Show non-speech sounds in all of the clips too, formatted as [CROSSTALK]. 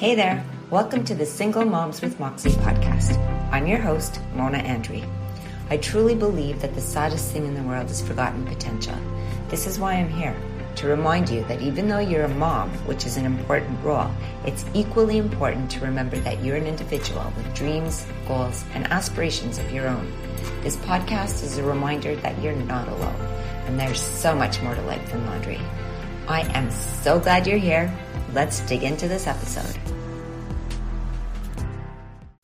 Hey there, welcome to the Single Moms with Moxie podcast. I'm your host, Mona Andrei. I truly believe that the saddest thing in the world is forgotten potential. This is why I'm here, to remind you that even though you're a mom, which is an important role, it's equally important to remember that you're an individual with dreams, goals, and aspirations of your own. This podcast is a reminder that you're not alone, and there's so much more to life than laundry. I am so glad you're here. Let's dig into this episode.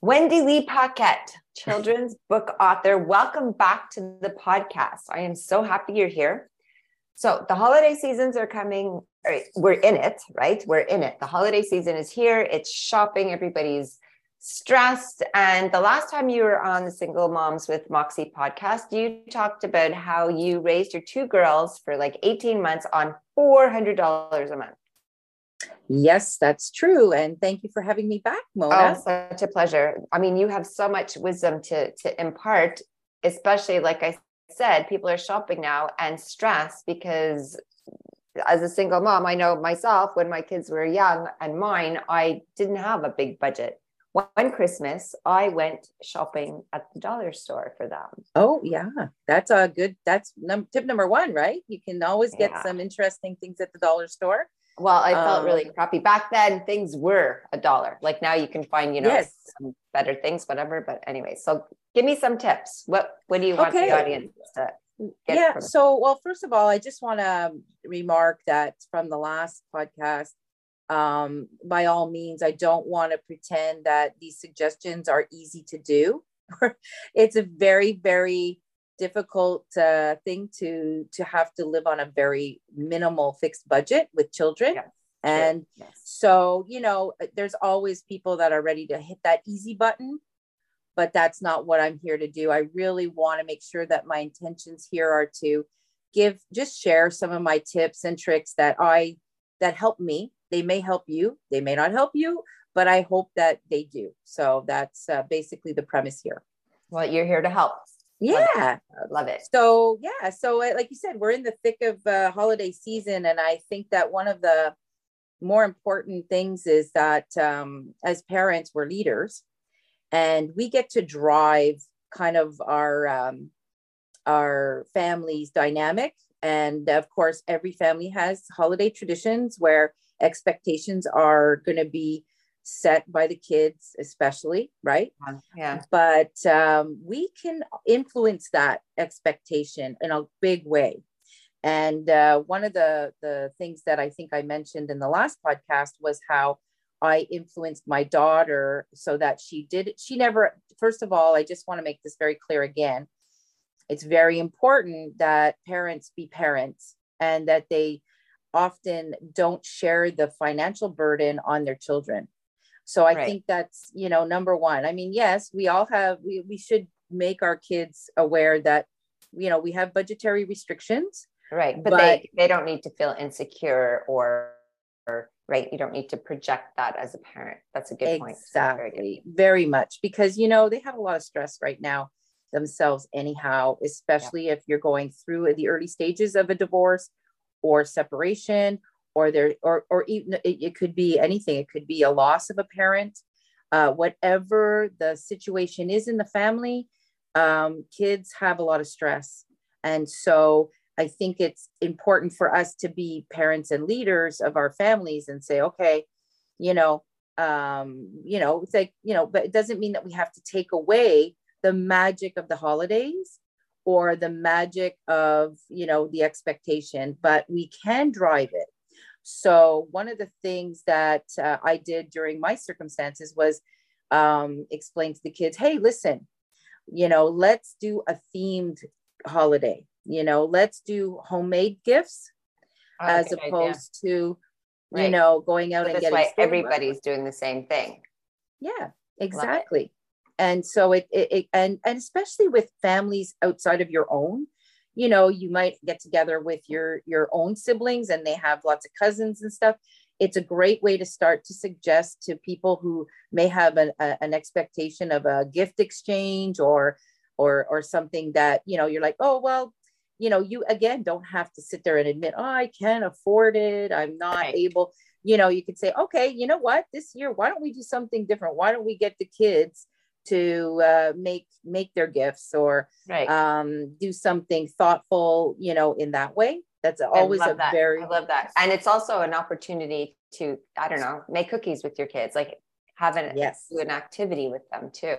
Wendy Lee Paquette, children's [LAUGHS] book author. Welcome back to the podcast. I am so happy you're here. So, the holiday seasons are coming. We're in it, right? We're in it. The holiday season is here. It's shopping. Everybody's stressed. And the last time you were on the Single Moms with Moxie podcast, you talked about how you raised your two girls for like 18 months on $400 a month. Yes, that's true. And thank you for having me back, Mona. Oh, such a pleasure. I mean, you have so much wisdom to to impart, especially like I said, people are shopping now and stressed because as a single mom, I know myself when my kids were young and mine, I didn't have a big budget. One Christmas, I went shopping at the dollar store for them. Oh, yeah. That's a good, that's num- tip number one, right? You can always get yeah. some interesting things at the dollar store. Well, I felt um, really crappy back then. Things were a dollar. Like now, you can find you know yes. some better things, whatever. But anyway, so give me some tips. What what do you want okay. the audience to? yeah. From- so, well, first of all, I just want to remark that from the last podcast, um, by all means, I don't want to pretend that these suggestions are easy to do. [LAUGHS] it's a very, very difficult uh, thing to to have to live on a very minimal fixed budget with children. Yes. and yes. so you know there's always people that are ready to hit that easy button but that's not what i'm here to do. I really want to make sure that my intentions here are to give just share some of my tips and tricks that i that help me. They may help you they may not help you but i hope that they do. So that's uh, basically the premise here. Well you're here to help yeah. Love it. So yeah so uh, like you said we're in the thick of uh, holiday season and i think that one of the more important things is that um, as parents we're leaders and we get to drive kind of our um, our family's dynamic and of course every family has holiday traditions where expectations are going to be set by the kids especially right? Yeah but um, we can influence that expectation in a big way. And uh, one of the the things that i think i mentioned in the last podcast was how i influenced my daughter so that she did she never first of all i just want to make this very clear again. It's very important that parents be parents and that they often don't share the financial burden on their children so I right. think that's, you know, number one. I mean, yes, we all have, we, we should make our kids aware that, you know, we have budgetary restrictions. Right. But, but they, they don't need to feel insecure or, or, right. You don't need to project that as a parent. That's a good exactly. point. Exactly. Very, very much because, you know, they have a lot of stress right now themselves anyhow, especially yeah. if you're going through the early stages of a divorce or separation or there or or even it, it could be anything. It could be a loss of a parent. Uh, whatever the situation is in the family um, kids have a lot of stress. And so i think it's important for us to be parents and leaders of our families and say okay you know um, you know it's like you know but it doesn't mean that we have to take away the magic of the holidays or the magic of you know the expectation but we can drive it so, one of the things that uh, I did during my circumstances was um, explain to the kids hey, listen, you know, let's do a themed holiday. You know, let's do homemade gifts oh, as opposed idea. to, right. you know, going out so and getting. Why everybody's doing the same thing. Yeah, exactly. And so it, it, it and and especially with families outside of your own, you know you might get together with your your own siblings and they have lots of cousins and stuff it's a great way to start to suggest to people who may have an, a, an expectation of a gift exchange or or or something that you know you're like oh well you know you again don't have to sit there and admit oh i can't afford it i'm not right. able you know, you could say, okay, you know what, this year, why don't we do something different? Why don't we get the kids to uh, make make their gifts or right. um, do something thoughtful, you know, in that way? That's always a that. very I love that, and it's also an opportunity to I don't know make cookies with your kids, like have an yes. do an activity with them too.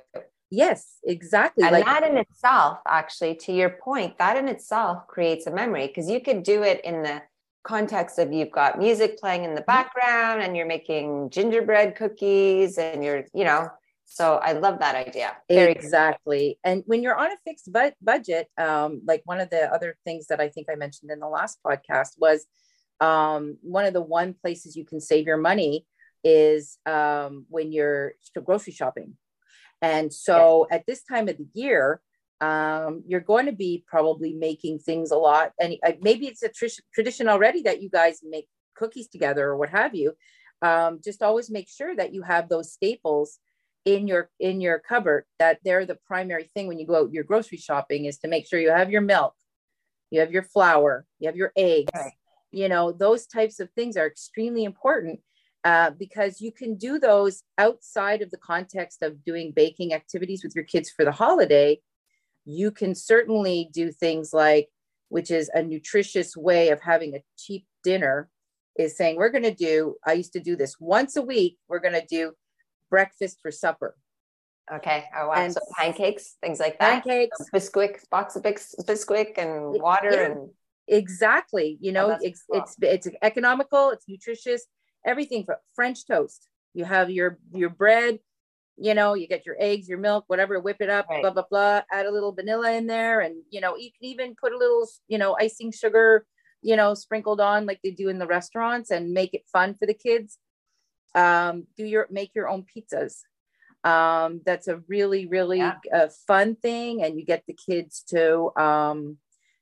Yes, exactly. And like, that in itself, actually, to your point, that in itself creates a memory because you could do it in the context of you've got music playing in the mm-hmm. background and you're making gingerbread cookies and you're, you know, so I love that idea. Very exactly. And when you're on a fixed bu- budget, um, like one of the other things that I think I mentioned in the last podcast was um, one of the one places you can save your money is um, when you're grocery shopping. And so yes. at this time of the year, um, you're going to be probably making things a lot. And uh, maybe it's a tr- tradition already that you guys make cookies together or what have you. Um, just always make sure that you have those staples in your in your cupboard that they're the primary thing when you go out your grocery shopping is to make sure you have your milk you have your flour you have your eggs right. you know those types of things are extremely important uh, because you can do those outside of the context of doing baking activities with your kids for the holiday. You can certainly do things like, which is a nutritious way of having a cheap dinner, is saying, We're going to do, I used to do this once a week, we're going to do breakfast for supper. Okay. Oh wow. And so pancakes, things like that. Pancakes, Bisquick, box of Bisquick, and water yeah, and exactly. You oh, know, oh, it's, cool. it's it's economical, it's nutritious, everything from French toast. You have your your bread, you know, you get your eggs, your milk, whatever, whip it up, right. blah blah blah. Add a little vanilla in there, and you know, you can even put a little, you know, icing sugar, you know, sprinkled on like they do in the restaurants, and make it fun for the kids. Um, do your make your own pizzas. Um, that's a really really yeah. uh, fun thing, and you get the kids to um,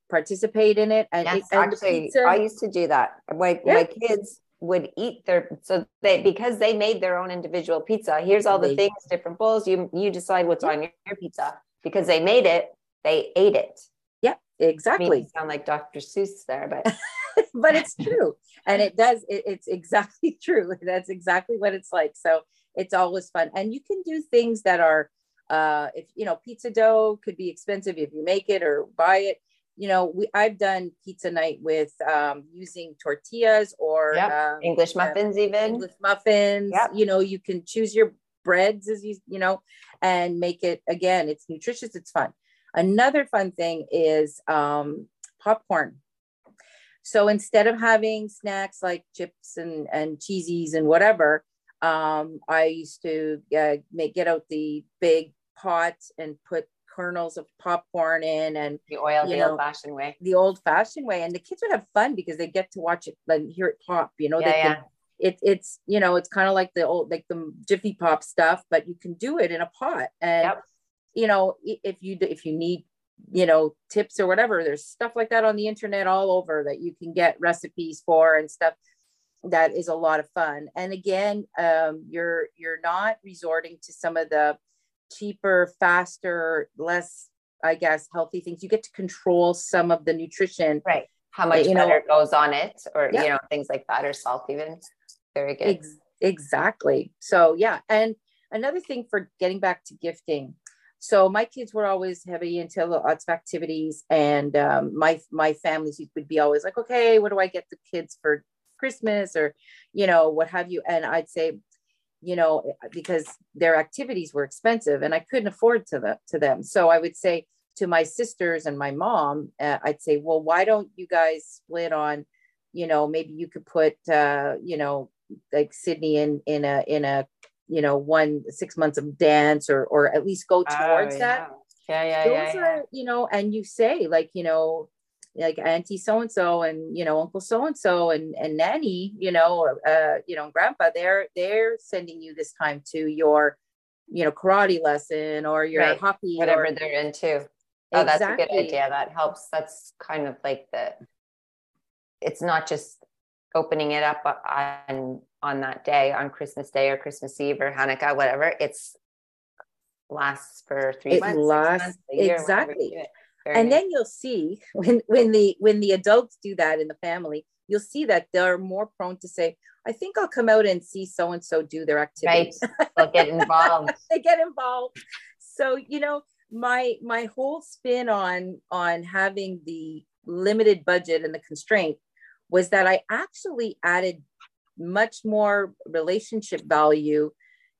participate in it. And, yes, it, and actually, pizza, I used to do that. My yeah. my kids would eat their so they because they made their own individual pizza here's all the things different bowls you you decide what's on your, your, pizza because they made it they ate it yeah exactly I mean, sound like dr seuss there but [LAUGHS] [LAUGHS] but it's true and it does it, it's exactly [LAUGHS] true that's exactly what it's like so it's always fun and you can do things that are uh if you know pizza dough could be expensive if you make it or buy it you know, we I've done pizza night with um, using tortillas or yep. um, English muffins, even English muffins. Yep. You know, you can choose your breads as you you know, and make it again. It's nutritious. It's fun. Another fun thing is um, popcorn. So instead of having snacks like chips and and cheesies and whatever, um, I used to uh, make get out the big pot and put kernels of popcorn in and the oil the old fashioned way the old fashioned way and the kids would have fun because they get to watch it and hear it pop you know yeah, they yeah. can it, it's you know it's kind of like the old like the jiffy pop stuff but you can do it in a pot and yep. you know if you if you need you know tips or whatever there's stuff like that on the internet all over that you can get recipes for and stuff that is a lot of fun and again um, you're you're not resorting to some of the cheaper, faster, less, I guess, healthy things. You get to control some of the nutrition. Right. How much you butter know, goes on it, or yeah. you know, things like that, or salt even. Very good. Ex- exactly. So yeah. And another thing for getting back to gifting. So my kids were always heavy into lots of activities, and um, my my families would be always like, okay, what do I get the kids for Christmas, or you know, what have you? And I'd say, you know, because their activities were expensive and I couldn't afford to, the, to them. So I would say to my sisters and my mom, uh, I'd say, well, why don't you guys split on, you know, maybe you could put, uh, you know, like Sydney in, in a, in a, you know, one six months of dance or, or at least go towards oh, yeah. that. Yeah. Yeah. Those yeah, yeah. Are, you know, and you say like, you know, like auntie so and so and you know uncle so and so and and nanny you know uh you know grandpa they're they're sending you this time to your you know karate lesson or your right. hockey whatever or, they're into oh exactly. that's a good idea that helps that's kind of like the it's not just opening it up on on that day on christmas day or christmas eve or hanukkah whatever it's lasts for three it months, lasts months year, exactly and then you'll see [LAUGHS] when when the when the adults do that in the family you'll see that they're more prone to say, I think I'll come out and see so and so do their activity. Right. They'll get [LAUGHS] involved. they get involved. So, you know, my my whole spin on on having the limited budget and the constraint was that I actually added much more relationship value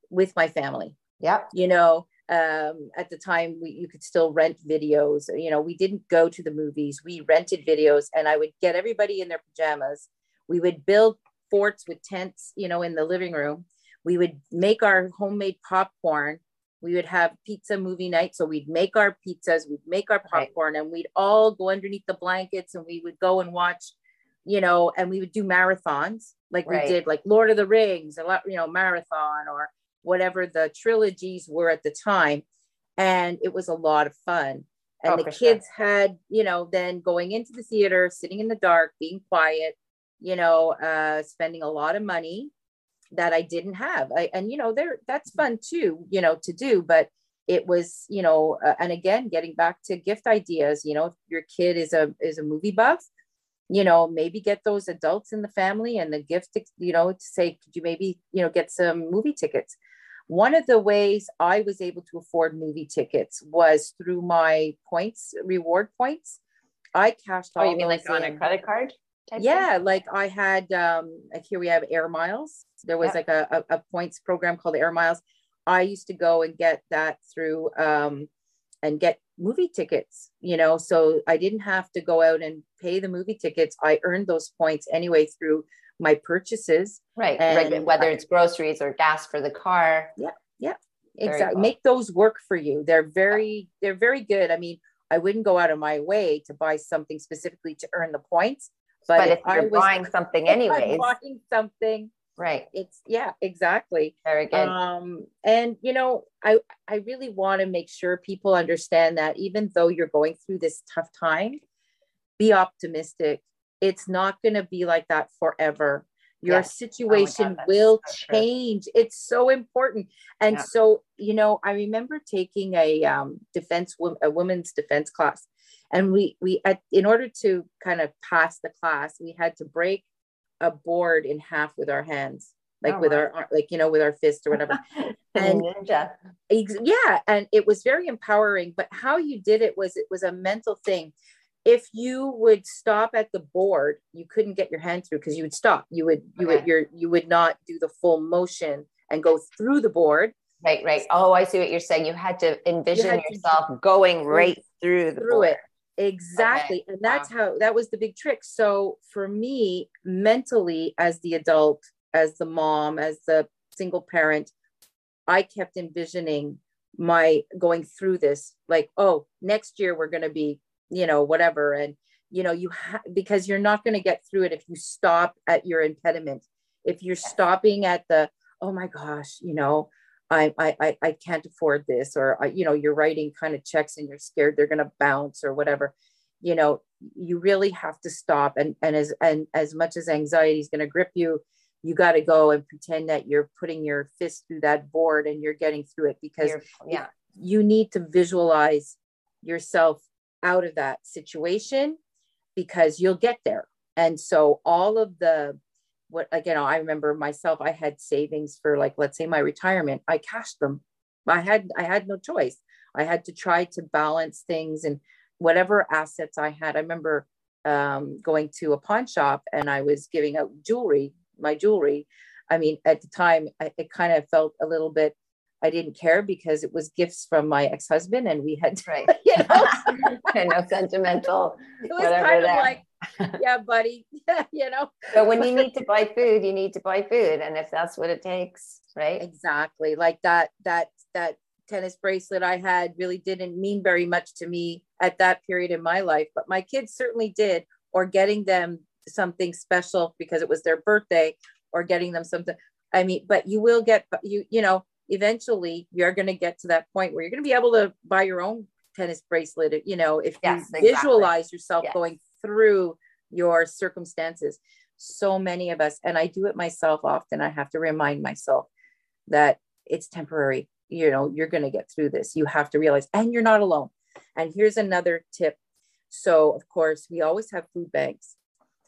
with my family. Yeah. You know, um, at the time we, you could still rent videos. You know, we didn't go to the movies. We rented videos and I would get everybody in their pajamas. We would build forts with tents, you know, in the living room. We would make our homemade popcorn. We would have pizza movie night. So we'd make our pizzas, we'd make our popcorn, right. and we'd all go underneath the blankets and we would go and watch, you know, and we would do marathons like right. we did, like Lord of the Rings, a lot, you know, marathon or whatever the trilogies were at the time. And it was a lot of fun. And oh, the kids sure. had, you know, then going into the theater, sitting in the dark, being quiet, you know, uh, spending a lot of money that I didn't have. I, and, you know, there that's fun too, you know, to do, but it was, you know, uh, and again, getting back to gift ideas, you know, if your kid is a, is a movie buff, you know, maybe get those adults in the family and the gift, you know, to say, could you maybe, you know, get some movie tickets? One of the ways I was able to afford movie tickets was through my points, reward points. I cashed oh, you mean like on a credit card? yeah, thing? like I had, um, like here we have Air Miles. There was yep. like a, a, a, points program called Air Miles. I used to go and get that through um, and get movie tickets, you know, so I didn't have to go out and pay the movie tickets. I earned those points anyway through my purchases. Right. And Whether it's groceries or gas for the car. Yeah. Yeah. Exactly. Make those work for you. They're very, they're very good. I mean, I wouldn't go out of my way to buy something specifically to earn the points. But, but if, if you're was, buying something anyways, buying something, right? It's yeah, exactly. Very good. Um, and you know, I I really want to make sure people understand that even though you're going through this tough time, be optimistic it's not going to be like that forever your yes. Oh situation oh God, will change true. it's so important and yeah. so you know i remember taking a um, defense a women's defense class and we we at, in order to kind of pass the class we had to break a board in half with our hands like oh, with wow. our like you know with our fist or whatever. [LAUGHS] And ninja. yeah and it was very empowering but how you did it was it was a mental thing. If you would stop at the board you couldn't get your hand through because you would stop. You would you okay. would you're you would not do the full motion and go through the board. Right right. Oh i see what you're saying. You had to envision you had yourself to going right through the through board. it exactly okay. and that's wow. how that was the big trick so for me mentally as the adult as the mom as the single parent i kept envisioning my going through this like oh next year we're going to be you know whatever and you know you ha- because you're not going to get through it if you stop at your impediment if you're stopping at the oh my gosh you know I, I I can't afford this, or uh, you know, you're writing kind of checks and you're scared they're going to bounce or whatever. You know, you really have to stop. And and as and as much as anxiety is going to grip you, you got to go and pretend that you're putting your fist through that board and you're getting through it because you're, yeah, you need to visualize yourself out of that situation because you'll get there. And so all of the what again, I remember myself, I had savings for like let's say my retirement. I cashed them. I had I had no choice. I had to try to balance things and whatever assets I had. I remember um, going to a pawn shop and I was giving out jewelry, my jewelry. I mean, at the time, I, it kind of felt a little bit I didn't care because it was gifts from my ex-husband and we had right. [LAUGHS] you know [LAUGHS] no sentimental. It was kind of like, [LAUGHS] yeah, buddy. [LAUGHS] you know. But when you need to buy food, you need to buy food. And if that's what it takes, right? Exactly. Like that, that, that tennis bracelet I had really didn't mean very much to me at that period in my life, but my kids certainly did, or getting them something special because it was their birthday or getting them something. I mean, but you will get you, you know, eventually you're going to get to that point where you're going to be able to buy your own tennis bracelet you know if yes, you exactly. visualize yourself yes. going through your circumstances. So many of us and i do it myself often i have to remind myself that it's temporary. You know you're going to get through this. You have to realize and you're not alone. And here's another tip. So of course we always have food banks.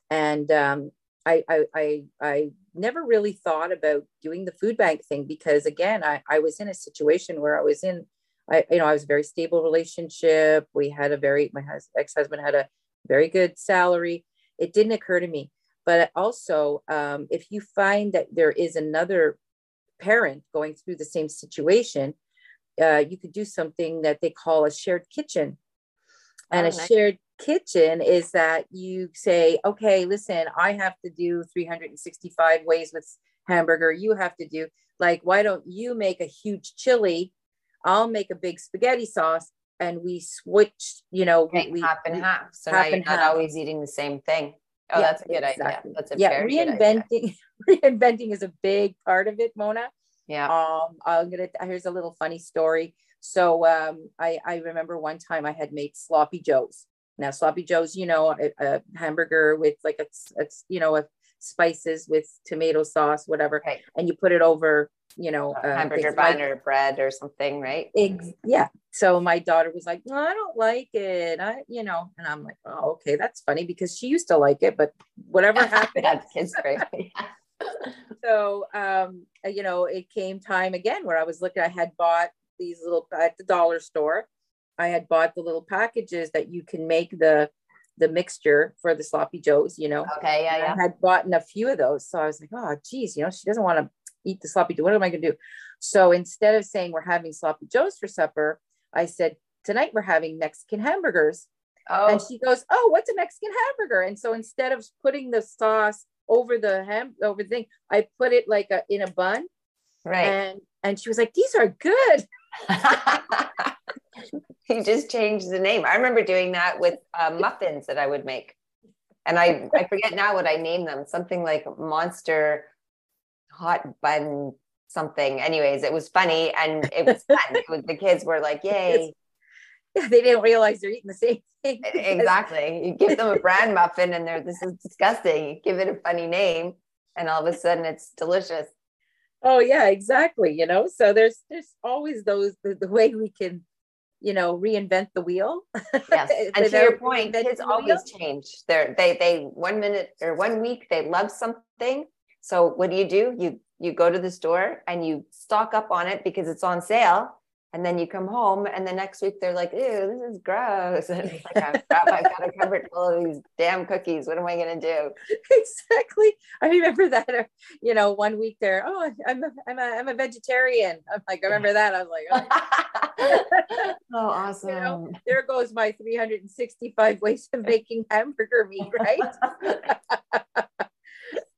And um, I, I, I, I never really thought about doing the food bank thing because again, I, I was in a situation where I was in, I, you know, I was a very stable relationship. We had a very, my ex-husband had a very good salary. It didn't occur to me. But also, um, if you find that there is another parent going through the same situation, uh, you could do something that they call a shared kitchen. And oh, a nice. shared kitchen is that you say, okay, listen, I have to do 365 ways with hamburger. You have to do, like, why don't you make a huge chili? I'll make a big spaghetti sauce. And we switch, you know, okay, we half and we, half. So half now you're not half. always eating the same thing. Oh, yeah, that's a good exactly. idea. That's a yeah, reinventing. [LAUGHS] reinventing is a big part of it, Mona. Yeah. Um, I'm gonna. Here's a little funny story. So um, I I remember one time I had made sloppy joes. Now sloppy joes, you know, a, a hamburger with like a, a you know a spices with tomato sauce, whatever, right. and you put it over you know, uh, hamburger bun or bread or something, right? Yeah. So my daughter was like, no, I don't like it. I, you know, and I'm like, oh, okay, that's funny because she used to like it, but whatever [LAUGHS] happened. that's kids crazy. [LAUGHS] so, um, uh, you know, it came time again where I was looking, I had bought these little at the dollar store. I had bought the little packages that you can make the the mixture for the sloppy joes, you know. Okay, yeah, yeah. I had bought a few of those. So I was like, oh geez, you know, she doesn't want to eat the sloppy joe. What am I gonna do? So instead of saying we're having sloppy joes for supper, I said, tonight we're having Mexican hamburgers. Oh. And she goes, Oh, what's a Mexican hamburger? And so instead of putting the sauce over the ham over the thing, I put it like a, in a bun. Right. And and she was like, These are good. [LAUGHS] [LAUGHS] he just changed the name. I remember doing that with uh, muffins that I would make. And I, I forget now what I named them, something like monster hot bun something. Anyways, it was funny and it was fun. it was, the kids were like, [LAUGHS] yay. Yeah, [LAUGHS] they didn't realize they're eating the same thing. exactly. You give them a bran muffin and they're, this is disgusting. You give it a funny name and all of a sudden it's delicious. Oh yeah, exactly. You know, so there's, there's always those, the, the way we can, you know, reinvent the wheel. Yes. [LAUGHS] and to your point, kids always change. They're, they, they, one minute or one week, they love something so what do you do? You you go to the store and you stock up on it because it's on sale. And then you come home and the next week they're like, ew, this is gross. [LAUGHS] And it's like, oh, [LAUGHS] I've got a cupboard full of these damn cookies. What am I going to do? Exactly. I remember [LAUGHS] that, uh, you know, one week there, oh, I'm a, I'm a, I'm a vegetarian. I'm like, I remember that. I was like, oh, oh awesome. You know, there goes my 365 ways of making hamburger meat, right?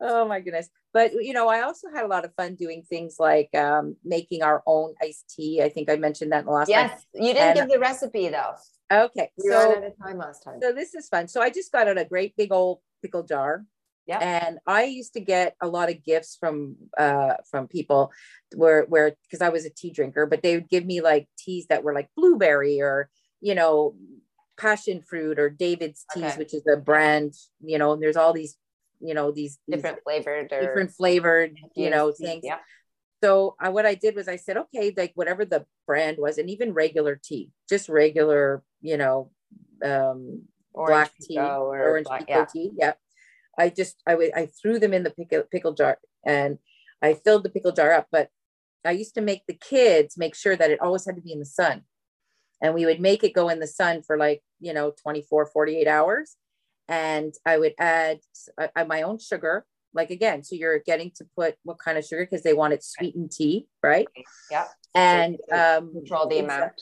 Oh my goodness. But you know i also had a lot of fun doing things like um, making our own iced tea. I think i mentioned that in the last yes. Time. you didn't and, give the recipe though. Okay we so ran out of time last time. so this is fun. So i just got out a great big old pickle jar. Yeah. And I used to get a lot of gifts from uh from people where where because I was a tea drinker, but they would give me like teas that were like blueberry or you know passion fruit or David's teas, okay. which is a brand, you know, and there's all these you know these different these flavored or different flavored you know things. yeah. So I, what i did was i said okay like whatever the brand was and even regular tea just regular you know um orange black tea or orange black, yeah. tea yeah i just I, w- I threw them in the pickle, pickle jar and i filled the pickle jar up but i used to make the kids make sure that it always had to be in the sun. And we would make it go in the sun for like you know 24 48 hours and I would add uh, my own sugar. Like again, so you're getting to put what kind of sugar because they want it sweetened tea, right? Yeah. And um, control the amount.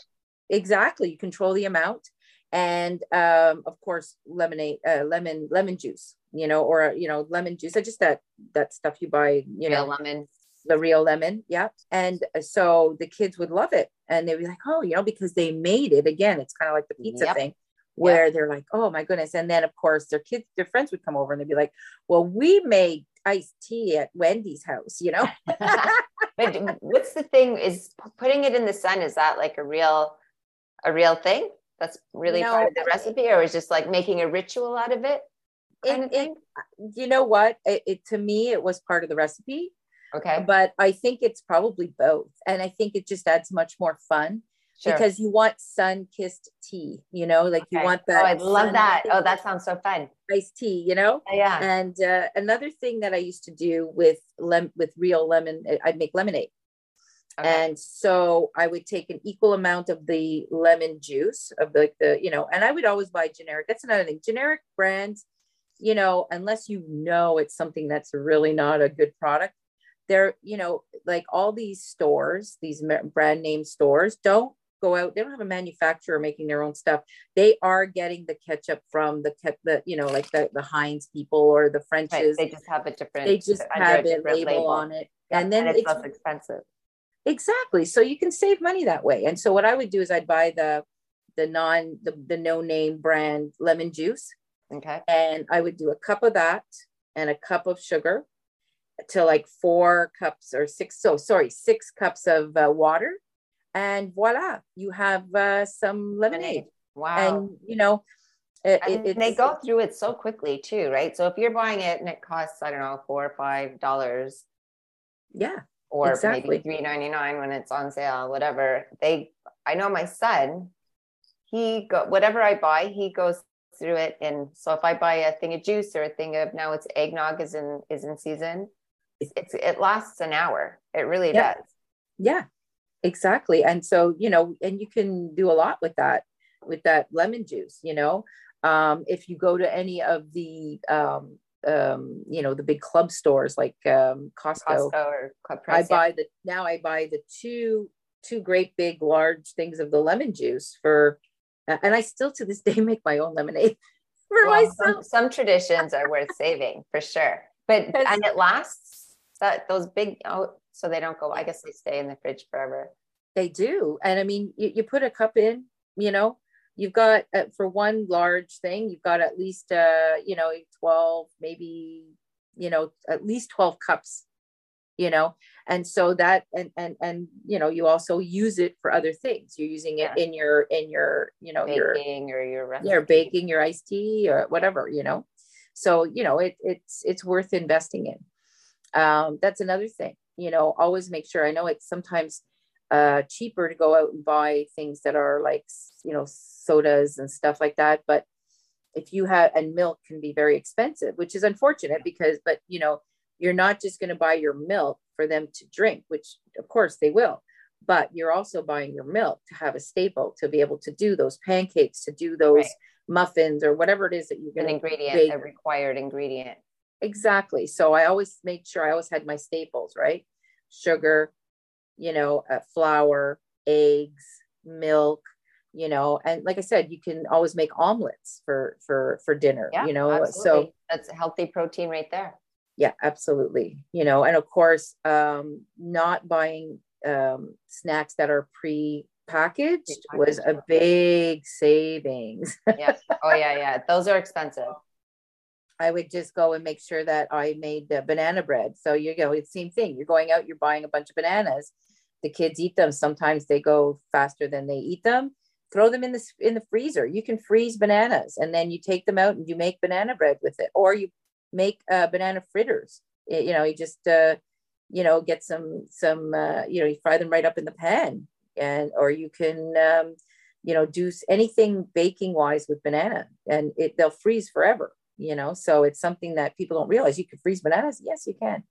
Exactly, you control the amount, and um, of course, lemonade, uh, lemon, lemon juice, you know, or you know, lemon juice. I just that that stuff you buy, you real know, lemon, the real lemon, yeah. And uh, so the kids would love it, and they'd be like, oh, you know, because they made it again. It's kind of like the pizza yep. thing where they're like, oh my goodness. And then of course their kids, their friends would come over and they'd be like, well, we made iced tea at Wendy's house, you know? [LAUGHS] but what's the thing is putting it in the sun, is that like a real, a real thing? That's really no, part of the recipe or is just like making a ritual out of it? Kind it, of thing? It, you know what? It, it, to me, it was part of the recipe. Okay. But I think it's probably both. And I think it just adds much more fun Sure. Because you want sun kissed tea, you know, like okay. you want that. Oh, I love that. Oh, that sounds so fun. Iced tea, you know. Yeah. And uh, another thing that I used to do with lem with real lemon, I'd make lemonade. Okay. And so I would take an equal amount of the lemon juice of like the, you know, and I would always buy generic. That's another thing. Generic brands, you know, unless you know it's something that's really not a good product, they're, you know, like all these stores, these brand name stores don't go out. They don't have a manufacturer making their own stuff. They are getting the ketchup from the, the you know, like the, the Heinz people or the Frenches. Right. They just have a different, they just have it label, label, on it. Yeah. And then and it's, it's less expensive Exactly. So you can save money that way. And so what I would do is I'd buy the the non the, the no name brand lemon juice. Okay. And I would do a cup of that and a cup of sugar to like four cups or six so sorry six cups of uh, water and voila you have uh, some lemonade wow and you know it, it, they go through it so quickly too right so if you're buying it and it costs i don't know four or five dollars yeah or exactly. maybe three ninety nine when it's on sale, whatever. They, I know my son, he go whatever I buy, he goes through it. And so if I buy a thing of juice or a thing of now it's eggnog is in is in season, it's it lasts an hour. It really yeah. does. Yeah, exactly. And so you know, and you can do a lot with that with that lemon juice. You know, um, if you go to any of the um, um, you know, the big club stores like um, Costco. Costco or Club Price, I buy the now I buy the two two great big large things of the lemon juice for, and I still to this [LAUGHS] day make my own lemonade [LAUGHS] for well, myself. Some, some, traditions are worth saving for sure, but [LAUGHS] and it lasts. That those big oh, so they don't go. I guess they stay in the fridge forever. They do, and I mean, you, you put a cup in, you know, you've got uh, for one large thing you've got at least uh you know 12 maybe you know at least 12 cups you know and so that and and and you know you also use it for other things you're using it yeah. in your in your you know your baking your or your recipe. you're baking your iced tea or whatever you know so you know it, it's it's worth investing in um that's another thing you know always make sure i know it's sometimes uh, cheaper to go out and buy things that are like you know sodas and stuff like that but if you have and milk can be very expensive which is unfortunate because but you know you're not just going to buy your milk for them to drink which of course they will but you're also buying your milk to have a staple to be able to do those pancakes to do those right. muffins or whatever it is that you're going to ingredient bake. a required ingredient exactly so i always make sure i always had my staples right sugar you know, uh, flour, eggs, milk, you know, and like I said, you can always make omelets for for for dinner, yeah, you know. Absolutely. So that's healthy protein right there. Yeah, absolutely. You know, and of course, um, not buying um, snacks that are pre-packaged was a big savings. yeah. Oh yeah, yeah. Those are expensive. I would just go and make sure that I made the banana bread. So you go, it's same thing. You're going out, you're buying a bunch of bananas. The kids eat them. Sometimes they go faster than they eat them. Throw them in the in the freezer. You can freeze bananas, and then you take them out and you make banana bread with it, or you make uh, banana fritters. It, you know, you just uh, you know get some some uh, you know you fry them right up in the pan, and or you can um, you know do anything baking wise with banana, and it they'll freeze forever you know? So it's something that people don't realize. You can freeze bananas? Yes you can.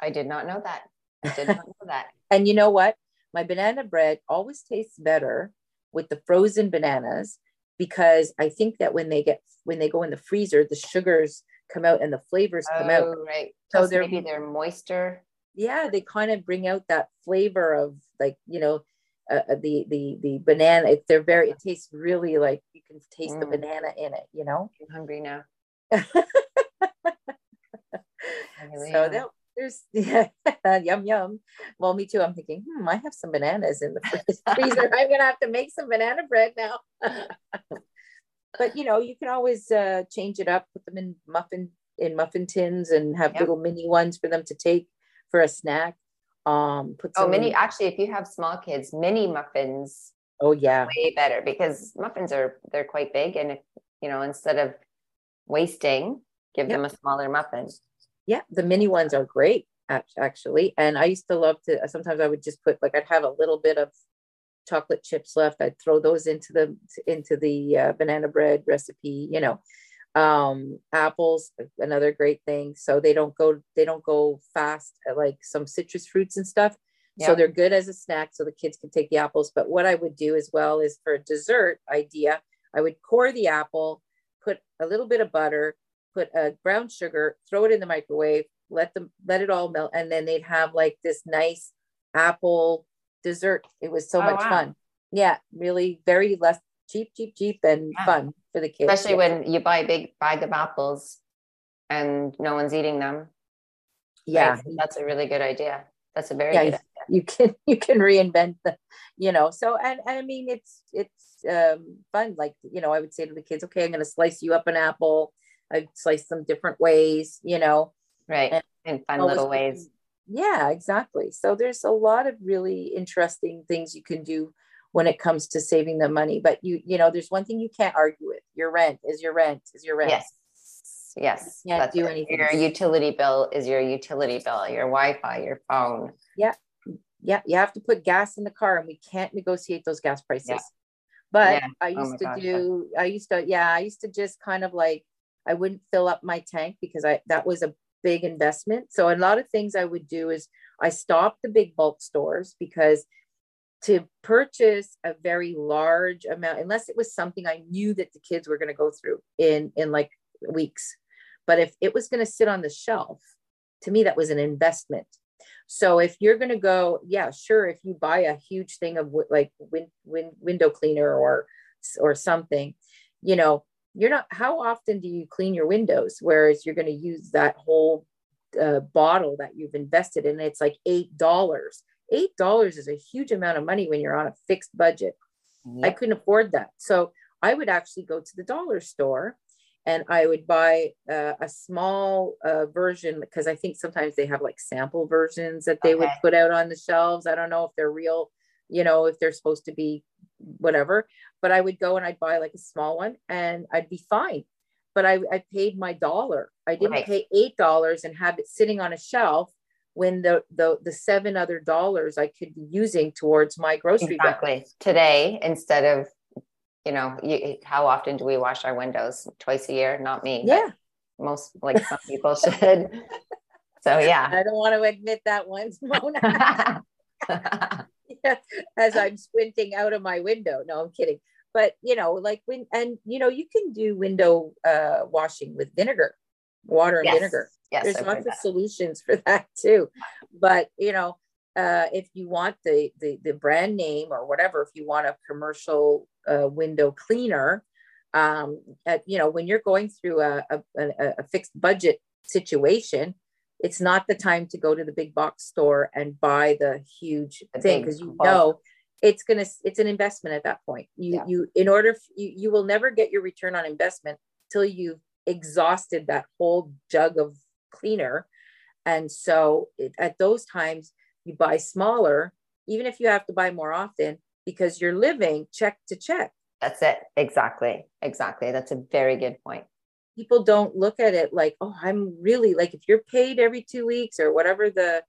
I did not know that. I did not know that. [LAUGHS] And you know what? My banana bread always tastes better with the frozen bananas because i think that when they get when they go in the freezer the sugars come out and the flavors come oh, out right. So they're maybe they're moister. Yeah they kind of bring out that flavor of like you know uh, uh the the the banana. If they're very it tastes really like you can taste mm. the banana in it you know? I'm hungry now so that, there's [LAUGHS] yeah, yum yum. Well, me too. I'm thinking, hmm, I have some bananas in the [LAUGHS] freezer. I'm gonna have to make some banana bread now. [LAUGHS] but you know, you can always uh, change it up, put them in muffin in muffin tins, and have yep. little mini ones for them to take for a snack. Um, put oh, mini. Actually, if you have small kids, mini muffins. Oh yeah, way better because muffins are they're quite big, and if you know instead of wasting, give yep. them a smaller muffin. Yeah, the mini ones are great actually. And I used to love to sometimes I would just put like I'd have a little bit of chocolate chips left, I'd throw those into the into the uh, banana bread recipe. You know, um, apples, another great thing. So they don't go they don't go fast like some citrus fruits and stuff. So they're good as a snack, so the kids can take the apples. But what I would do as well is for a dessert idea, I would core the apple, put a little bit of butter, put a brown sugar, throw it in the microwave, let them let it all melt, and then they'd have like this nice apple dessert. It was so oh, much wow. fun. Yeah, really very less cheap, cheap, cheap, and yeah. fun for the kids. Especially yeah. when you buy a big bag of apples and no one's eating them. Yeah, right? that's a really good idea. That's a very yeah, good idea. You can [LAUGHS] you can reinvent the, you know. So and, and I mean it's it's um fun. Like you know, I would say to the kids, okay, I'm going to slice you up an apple. I slice them different ways, you know. Right. And in fun little ways yeah exactly so there's a lot of really interesting things you can do when it comes to saving the money but you you know there's one thing you can't argue with your rent is your rent is your rent yes yes you can't do anything your utility bill is your utility bill your wi-fi your phone yeah yeah you have to put gas in the car and we can't negotiate those gas prices yeah. But yeah. i oh used oh to gosh, do i used to yeah i used to just kind of like i wouldn't fill up my tank because i that was a big investment. So a lot of things I would do is I stopped the big bulk stores because to purchase a very large amount, unless it was something I knew that the kids were going to go through in in like weeks, but if it was going to sit on the shelf, to me that was an investment. So if you're going to go, yeah, sure. If you buy a huge thing of like win, win, window cleaner or or something, you know, you're not how often do you clean your windows whereas you're going to use that whole uh, bottle that you've invested in it's like eight dollars eight dollars is a huge amount of money when you're on a fixed budget yep. i couldn't afford that so i would actually go to the dollar store and i would buy uh, a small uh, version because i think sometimes they have like sample versions that they okay. would put out on the shelves i don't know if they're real you know if they're supposed to be whatever. But I would go and I'd buy like a small one and I'd be fine. But I, I paid my dollar. I didn't right. pay eight dollars and have it sitting on a shelf when the the the seven other dollars I could be using towards my grocery exactly bill. today instead of you know you, how often do we wash our windows twice a year not me yeah most like some people [LAUGHS] should so yeah I don't want to admit that once [LAUGHS] Mona [LAUGHS] as I'm squinting out of my window. No, I'm kidding. But you know, like when and you know, you can do window uh, washing with vinegar, water and yes. vinegar. Yes, there's I've lots of solutions for that too. But you know, uh, if you want the, the the brand name or whatever, if you want a commercial uh, window cleaner, um, at, you know, when you're going through a, a, a fixed budget situation, it's not the time to go to the big box store and buy the huge thing because you know it's gonna it's an investment at that point. You yeah. you in order you, you will never get your return on investment till you've exhausted that whole jug of cleaner. And so it, at those times you buy smaller even if you have to buy more often because you're living check to check that's it exactly exactly that's a very good point people don't look at it like, oh, I'm really like if you're paid every two weeks or whatever the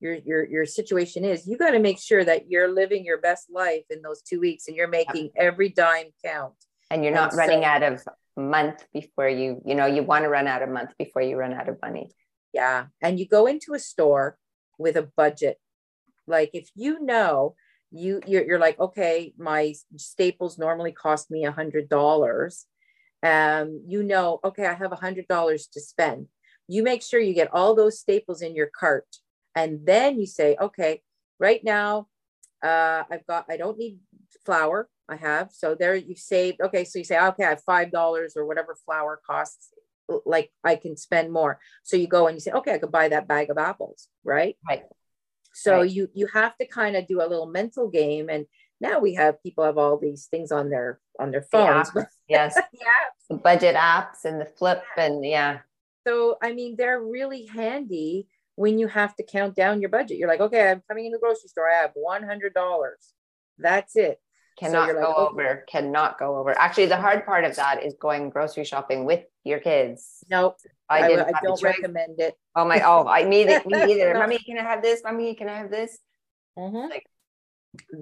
your your your situation is, you got to make sure that you're living your best life in those two weeks and you're making every dime count. And you're not and running so, out of month before you, you know, you want to run out of month before you run out of money. Yeah. And you go into a store with a budget. Like if you know you you're, you're like, okay, my staples normally cost me a hundred dollars um, you know, okay, I have a hundred dollars to spend. You make sure you get all those staples in your cart, and then you say, okay, right now, uh, I've got, I don't need flour. I have so there you've saved. Okay, so you say, okay, I have five dollars or whatever flour costs. Like I can spend more. So you go and you say, okay, I could buy that bag of apples, right? Right. So right. you you have to kind of do a little mental game and now we have people have all these things on their on their phones. [LAUGHS] [LAUGHS] the yes. Yeah. Budget apps and the flip yeah. and yeah. So i mean they're really handy when you have to count down your budget. You're like okay i'm coming in the grocery store. I have $100 that's it cannot so go like, over. cannot go over. Actually the hard part of that is going grocery shopping with your kids. Nope. I, I, I don't recommend it. Oh my oh i need [LAUGHS] it me either. Mommy can i have this? Mommy can i have this? Mm-hmm. like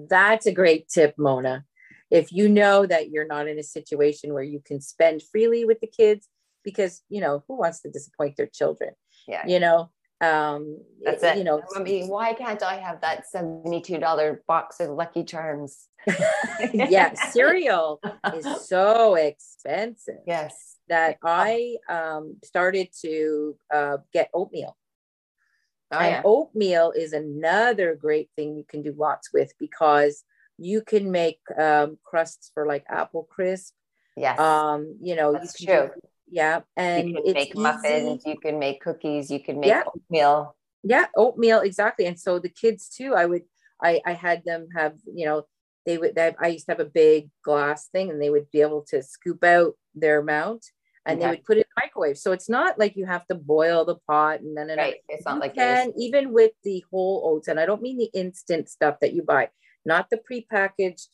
That's a great tip, Mona. If you know that you're not in a situation where you can spend freely with the kids, because you know who wants to disappoint their children? Yeah, you know, um that's it. you know i mean why can't i have that $72 box of lucky charms? [LAUGHS] [LAUGHS] Yeah cereal is so expensive yes. that i um started to uh get oatmeal. Oh, and yeah. oatmeal is another great thing you can do lots with because you can make um crusts for like apple crisp. Yes. Um you know That's you can true. do- yeah and you can it's make easy. muffins you can make cookies you can make Yeah. oatmeal yeah oatmeal exactly and so the kids too i would i i had them have you know they would they, i used to have a big glass thing and they would be able to scoop out their amount and they would put it in the microwave so it's not like you have to boil the pot and then right it's not you like can this even with the whole oats and i don't mean the instant stuff that you buy not the prepackaged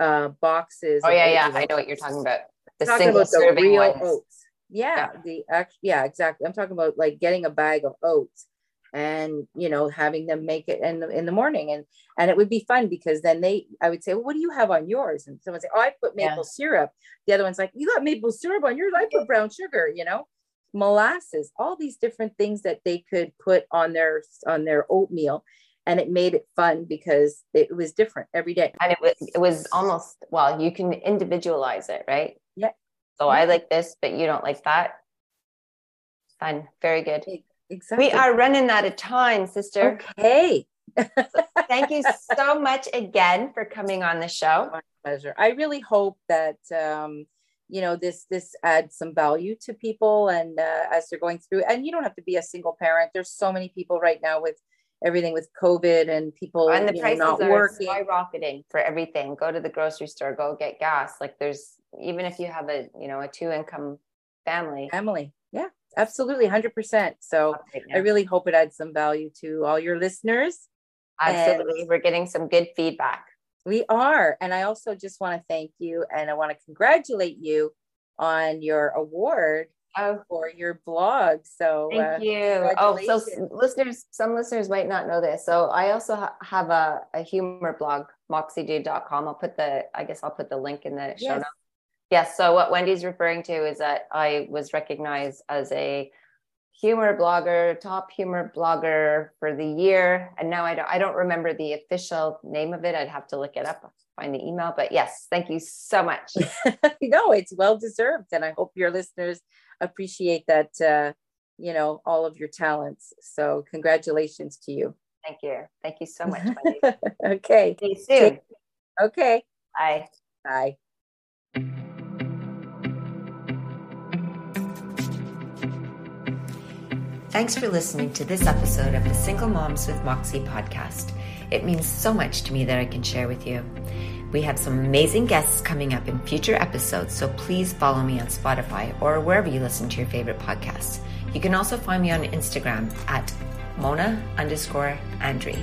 uh boxes oh yeah yeah know. i know what you're talking about the talking single about the serving real ones oats. Yeah, the act, yeah, exactly. I'm talking about like getting a bag of oats and you know having them make it in the in the morning and and it would be fun because then they I would say, well, what do you have on yours? And someone say, oh, I put maple syrup. The other one's like, you got maple syrup on yours. I put brown sugar. You know, molasses, all these different things that they could put on their on their oatmeal. And it made it fun because it was different every day. and it was it was almost well you can individualize it right Yeah. So i like this but you don't like that fun very good Exactly. we are running out of time sister okay. thank you so much again for coming on the show my pleasure. I really hope that um, you know this this adds some value to people and uh, as they're going through. And you don't have to be a single parent. There's so many people right now with everything with COVID and people and the know, prices not are working. skyrocketing for everything go to the grocery store go get gas like there's even if you have a you know a two income family Emily, yeah, absolutely, hundred percent. So right I really hope it adds some value to all your listeners. absolutely we're getting some good feedback We are. And I also just want to thank you and I want to congratulate you on your award oh for your blog. So uh, Thank you. Oh, so listeners, some listeners might not know this. So I also ha- have a, a humor blog, moxiedude.com. I'll put the, I guess I'll put the link in the show Yes. notes. Yes. So what Wendy's referring to is that I was recognized as a humor blogger, top humor blogger for the year. And now I don't, I don't remember the official name of it. I'd have to look it up, find the email, but yes, thank you so much. [LAUGHS] no, it's well deserved. And I hope your listeners appreciate that, uh, you know, all of your talents. So congratulations to you. Thank you. Thank you so much. [LAUGHS] Wendy. okay. See you soon. Okay. Bye. Bye. Thanks for listening to this episode of the Single Moms with Moxie podcast. It means so much to me that I can share with you. We have some amazing guests coming up in future episodes, so please follow me on Spotify or wherever you listen to your favorite podcasts. You can also find me on Instagram at Mona underscore Andrei.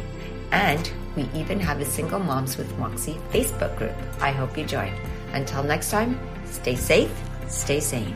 And we even have a Single Moms with Moxie Facebook group. I hope you join. Until next time, stay safe, stay sane.